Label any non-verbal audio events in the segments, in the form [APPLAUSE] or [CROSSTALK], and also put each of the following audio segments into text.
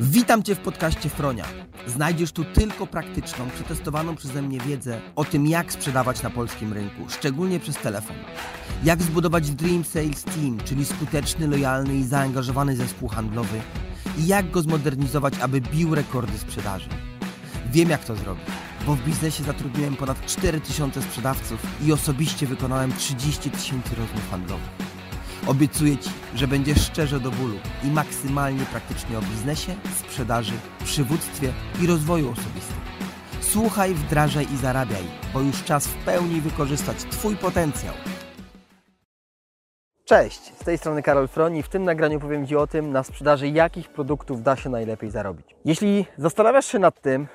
Witam Cię w podcaście Fronia. Znajdziesz tu tylko praktyczną, przetestowaną przeze mnie wiedzę o tym, jak sprzedawać na polskim rynku, szczególnie przez telefon. Jak zbudować Dream Sales Team, czyli skuteczny, lojalny i zaangażowany zespół handlowy. I jak go zmodernizować, aby bił rekordy sprzedaży. Wiem, jak to zrobić, bo w biznesie zatrudniłem ponad 4000 sprzedawców i osobiście wykonałem 30 tysięcy rozmów handlowych. Obiecuję Ci, że będziesz szczerze do bólu i maksymalnie praktycznie o biznesie, sprzedaży, przywództwie i rozwoju osobistym. Słuchaj, wdrażaj i zarabiaj, bo już czas w pełni wykorzystać Twój potencjał. Cześć, z tej strony Karol Froni. W tym nagraniu powiem Ci o tym, na sprzedaży jakich produktów da się najlepiej zarobić. Jeśli zastanawiasz się nad tym,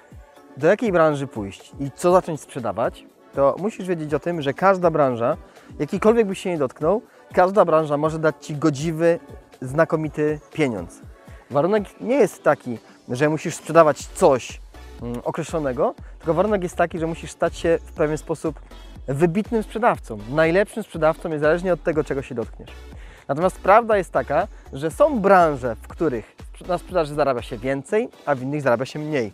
do jakiej branży pójść i co zacząć sprzedawać, to musisz wiedzieć o tym, że każda branża, jakikolwiek byś się nie dotknął, każda branża może dać Ci godziwy, znakomity pieniądz. Warunek nie jest taki, że musisz sprzedawać coś mm, określonego, tylko warunek jest taki, że musisz stać się w pewien sposób wybitnym sprzedawcą, najlepszym sprzedawcą, niezależnie od tego, czego się dotkniesz. Natomiast prawda jest taka, że są branże, w których na sprzedaży zarabia się więcej, a w innych zarabia się mniej.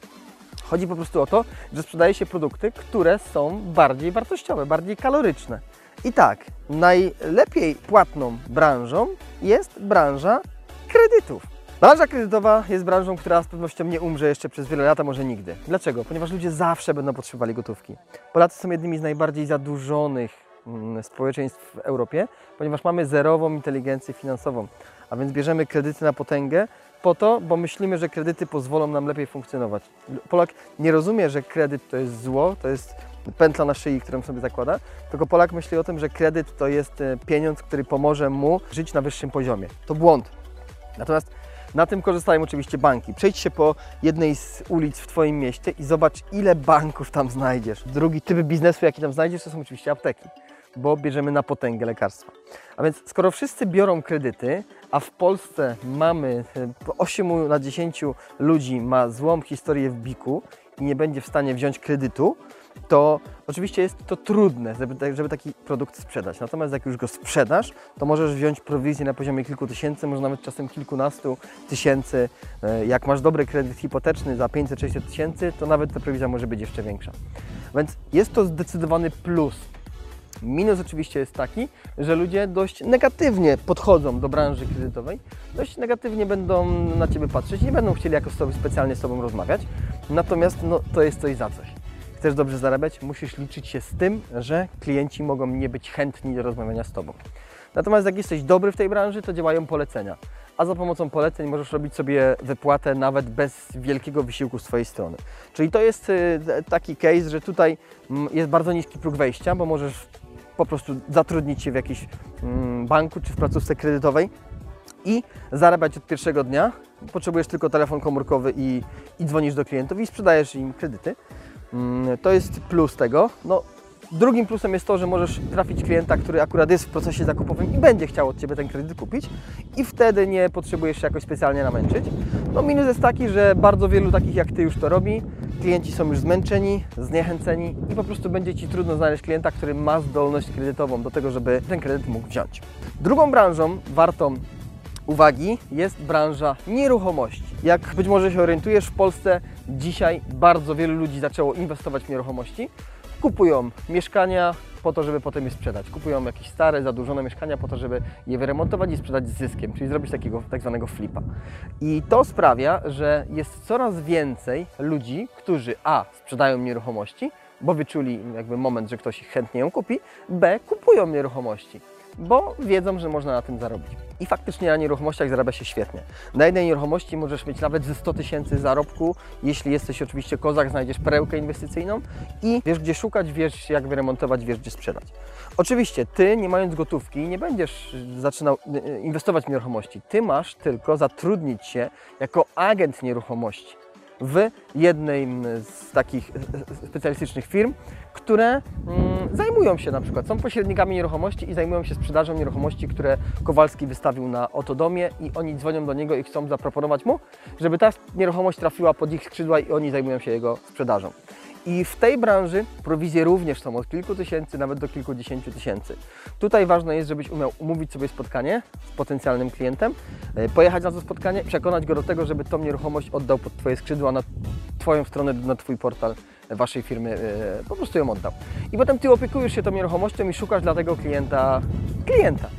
Chodzi po prostu o to, że sprzedaje się produkty, które są bardziej wartościowe, bardziej kaloryczne. I tak, najlepiej płatną branżą jest branża kredytów. Branża kredytowa jest branżą, która z pewnością nie umrze jeszcze przez wiele lat, a może nigdy. Dlaczego? Ponieważ ludzie zawsze będą potrzebowali gotówki. Polacy są jednymi z najbardziej zadłużonych mm, społeczeństw w Europie, ponieważ mamy zerową inteligencję finansową. A więc bierzemy kredyty na potęgę po to, bo myślimy, że kredyty pozwolą nam lepiej funkcjonować. Polak nie rozumie, że kredyt to jest zło, to jest pętla na szyi, którą sobie zakłada, tylko Polak myśli o tym, że kredyt to jest e, pieniądz, który pomoże mu żyć na wyższym poziomie. To błąd. Natomiast na tym korzystają oczywiście banki. Przejdź się po jednej z ulic w Twoim mieście i zobacz, ile banków tam znajdziesz. Drugi typ biznesu, jaki tam znajdziesz, to są oczywiście apteki, bo bierzemy na potęgę lekarstwa. A więc skoro wszyscy biorą kredyty, a w Polsce mamy e, 8 na 10 ludzi ma złą historię w biku i nie będzie w stanie wziąć kredytu, to oczywiście jest to trudne, żeby, żeby taki produkt sprzedać. Natomiast jak już go sprzedasz, to możesz wziąć prowizję na poziomie kilku tysięcy, może nawet czasem kilkunastu tysięcy. E, Jak masz dobry kredyt hipoteczny za 500-600 tysięcy, to nawet ta prowizja może być jeszcze większa. Więc jest to zdecydowany plus. Minus oczywiście jest taki, że ludzie dość negatywnie podchodzą do branży kredytowej, dość negatywnie będą na Ciebie patrzeć, nie będą chcieli jako sobie specjalnie z Tobą rozmawiać, natomiast no, to jest coś za coś. Chcesz dobrze zarabiać, musisz liczyć się z tym, że klienci mogą nie być chętni do rozmawiania z Tobą. Natomiast jak jesteś dobry w tej branży, to działają polecenia. A za pomocą poleceń możesz robić sobie wypłatę nawet bez wielkiego wysiłku z Twojej strony. Czyli to jest y, taki case, że tutaj mm, jest bardzo niski próg wejścia, bo możesz po prostu zatrudnić się w jakimś mm, banku czy w placówce kredytowej i zarabiać od pierwszego dnia. Potrzebujesz tylko telefon komórkowy i, i dzwonisz do klientów i sprzedajesz im kredyty. Mm, To jest plus tego. No, drugim plusem jest to, że możesz trafić klienta, który akurat jest w procesie zakupowym i będzie chciał od Ciebie ten kredyt kupić i wtedy nie potrzebujesz się jakoś specjalnie namęczyć. No minus jest taki, że bardzo wielu takich jak Ty już to robi. Klienci są już zmęczeni, zniechęceni i po prostu będzie Ci trudno znaleźć klienta, który ma zdolność kredytową do tego, żeby ten kredyt mógł wziąć. Drugą branżą wartą uwagi jest branża nieruchomości. Jak być może się orientujesz, w Polsce dzisiaj bardzo wielu ludzi zaczęło inwestować w nieruchomości. Kupują mieszkania po to, żeby potem je sprzedać. Kupują jakieś stare, zadłużone mieszkania po to, żeby je wyremontować i sprzedać z zyskiem, czyli zrobić takiego tak zwanego flipa. I to sprawia, że jest coraz więcej ludzi, którzy a. sprzedają nieruchomości, bo wyczuli jakby moment, że ktoś chętnie ją kupi, b. kupują nieruchomości. Bo wiedzą, że można na tym zarobić. I faktycznie na nieruchomościach zarabia się świetnie. Na jednej nieruchomości możesz mieć nawet ze 100 tysięcy zarobku, jeśli jesteś oczywiście kozak, znajdziesz perełkę inwestycyjną i wiesz gdzie szukać, wiesz jak wyremontować, wiesz gdzie sprzedać. Oczywiście Ty nie mając gotówki nie będziesz zaczynał y, inwestować w nieruchomości. Ty masz tylko zatrudnić się jako agent nieruchomości w jednej z takich specjalistycznych firm, które mm, zajmują się na przykład, są pośrednikami nieruchomości i zajmują się sprzedażą nieruchomości, które Kowalski wystawił na Otodomie i oni dzwonią do niego i chcą zaproponować mu, żeby ta nieruchomość trafiła pod ich skrzydła i oni zajmują się jego sprzedażą. I w tej branży prowizje również są od kilku tysięcy, nawet do kilkudziesięciu tysięcy. Tutaj ważne jest, żebyś umiał umówić sobie spotkanie z potencjalnym klientem, e, pojechać na to spotkanie, przekonać go do tego, żeby tą nieruchomość oddał pod Twoje skrzydła na Twoją stronę, na Twój portal Waszej firmy, e, po prostu ją oddał. I potem Ty opiekujesz się tą nieruchomością i szukasz dla tego klienta klienta.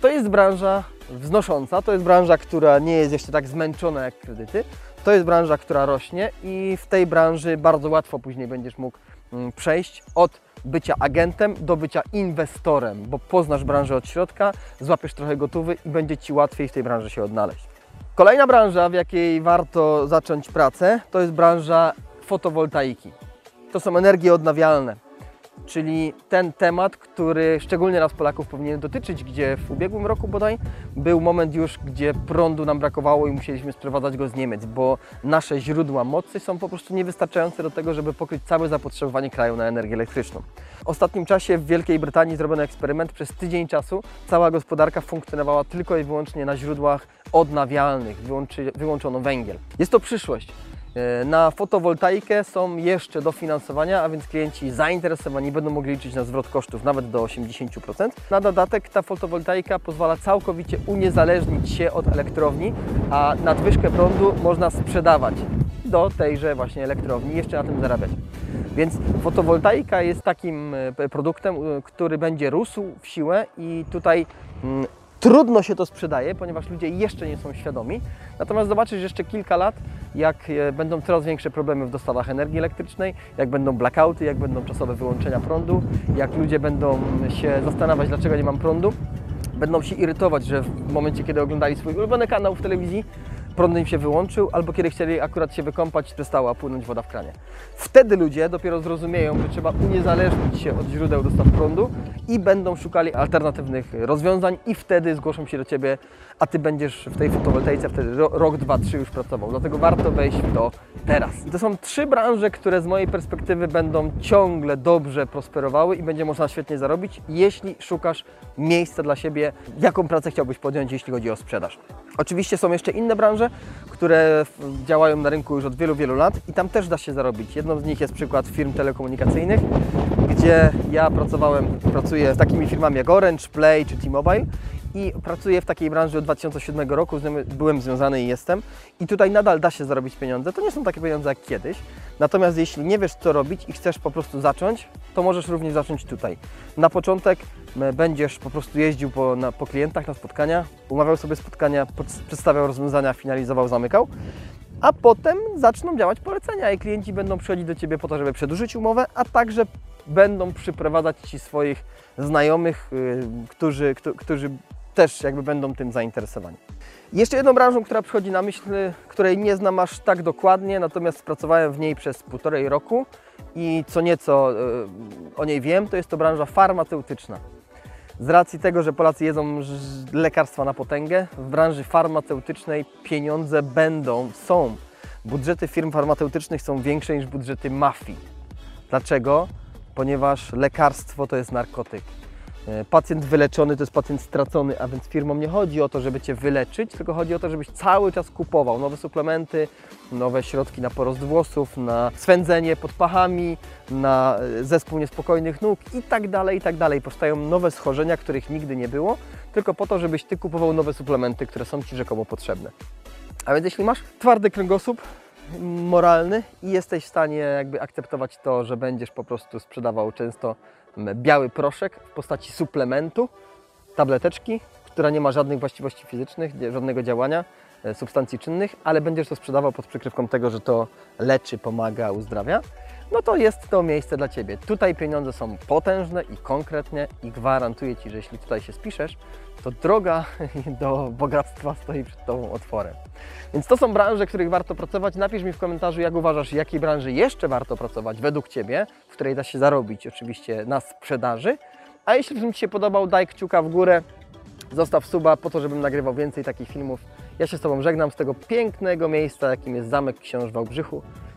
To jest branża wznosząca, to jest branża, która nie jest jeszcze tak zmęczona jak kredyty, to jest branża, która rośnie i w tej branży bardzo łatwo później będziesz mógł mm, przejść od bycia agentem do bycia inwestorem, bo poznasz branżę od środka, złapiesz trochę gotowy i będzie Ci łatwiej w tej branży się odnaleźć. Kolejna branża, w jakiej warto zacząć pracę, to jest branża fotowoltaiki. To są energie odnawialne czyli ten temat, który szczególnie nas Polaków powinien dotyczyć, gdzie w ubiegłym roku bodaj był moment już, gdzie prądu nam brakowało i musieliśmy sprowadzać go z Niemiec, bo nasze źródła mocy są po prostu niewystarczające do tego, żeby pokryć całe zapotrzebowanie kraju na energię elektryczną. W ostatnim czasie w Wielkiej Brytanii zrobiono eksperyment, przez tydzień czasu cała gospodarka funkcjonowała tylko i wyłącznie na źródłach odnawialnych, wyłączono węgiel. Jest to przyszłość. E, na fotowoltaikę są jeszcze dofinansowania, a więc klienci zainteresowani będą mogli liczyć na zwrot kosztów nawet do 80%. Na dodatek ta fotowoltaika pozwala całkowicie uniezależnić się od elektrowni, a nadwyżkę prądu można sprzedawać do tejże właśnie elektrowni i jeszcze na tym zarabiać. Więc fotowoltaika jest takim e, produktem, e, który będzie rósł w siłę i tutaj mm, Trudno się to sprzedaje, ponieważ ludzie jeszcze nie są świadomi. Natomiast zobaczysz jeszcze kilka lat, jak e, będą coraz większe problemy w dostawach energii elektrycznej, jak będą blackouty, jak będą czasowe wyłączenia prądu, jak ludzie będą się zastanawiać, dlaczego nie mam prądu. Będą się irytować, że w momencie, kiedy oglądali swój ulubiony kanał w telewizji, prąd im się wyłączył, albo kiedy chcieli akurat się wykąpać, przestała płynąć woda w kranie. Wtedy ludzie dopiero zrozumieją, że trzeba uniezależnić się od źródeł dostaw prądu i będą szukali alternatywnych rozwiązań i wtedy zgłoszą się do Ciebie, a Ty będziesz w tej fotowoltaice wtedy rok, dwa, trzy już pracował. Dlatego warto wejść w to teraz. to są trzy branże, które z mojej perspektywy będą ciągle dobrze prosperowały i będzie można świetnie zarobić, jeśli szukasz miejsca dla siebie, jaką pracę chciałbyś podjąć, jeśli chodzi o sprzedaż. Oczywiście są jeszcze inne branże, które działają na rynku już od wielu, wielu lat i tam też da się zarobić. Jedną z nich jest przykład firm telekomunikacyjnych, gdzie ja pracowałem, pracuję z takimi firmami jak Orange, Play czy T-Mobile i pracuję w takiej branży od 2007 roku, byłem związany i jestem. I tutaj nadal da się zarobić pieniądze. To nie są takie pieniądze jak kiedyś. Natomiast jeśli nie wiesz co robić i chcesz po prostu zacząć, to możesz również zacząć tutaj. Na początek będziesz po prostu jeździł po, na, po klientach na spotkania, umawiał sobie spotkania, przedstawiał rozwiązania, finalizował, zamykał. A potem zaczną działać polecenia i klienci będą przychodzić do Ciebie po to, żeby przedłużyć umowę, a także będą przyprowadzać Ci swoich znajomych, yy, którzy, którzy też jakby będą tym zainteresowani. Jeszcze jedną branżą, która przychodzi na myśl, której nie znam aż tak dokładnie, natomiast pracowałem w niej przez półtorej roku i co nieco e, o niej wiem, to jest to branża farmaceutyczna. Z racji tego, że Polacy jedzą lekarstwa na potęgę, w branży farmaceutycznej pieniądze będą, są. Budżety firm farmaceutycznych są większe niż budżety mafii. Dlaczego? Ponieważ lekarstwo to jest narkotyk. E, pacjent wyleczony to jest pacjent stracony, a więc firmom nie chodzi o to, żeby Cię wyleczyć, tylko chodzi o to, żebyś cały czas kupował nowe suplementy, nowe środki na porost włosów, na swędzenie pod pachami, na e, zespół niespokojnych nóg i tak dalej, i tak dalej. Powstają nowe schorzenia, których nigdy nie było, tylko po to, żebyś Ty kupował nowe suplementy, które są Ci rzekomo potrzebne. A więc jeśli masz twardy kręgosłup, moralny i jesteś w stanie jakby akceptować to, że będziesz po prostu sprzedawał często biały proszek w postaci suplementu, tableteczki, która nie ma żadnych właściwości fizycznych, żadnego działania, e, substancji czynnych, ale będziesz to sprzedawał pod przykrywką tego, że to leczy, pomaga, uzdrawia, no to jest to miejsce dla Ciebie. Tutaj pieniądze są potężne i konkretnie i gwarantuję Ci, że jeśli tutaj się spiszesz, to droga [LAUGHS] do bogactwa stoi przed Tobą otworem. Więc to są branże, w których warto pracować. Napisz mi w komentarzu, jak uważasz, w jakiej branży jeszcze warto pracować według Ciebie, w której da się zarobić oczywiście na sprzedaży. A jeśli film Ci się podobał, daj kciuka w górę, zostaw suba po to, żebym nagrywał więcej takich filmów. Ja się z Tobą żegnam z tego pięknego miejsca, jakim jest Zamek Książ w Wałbrzychu.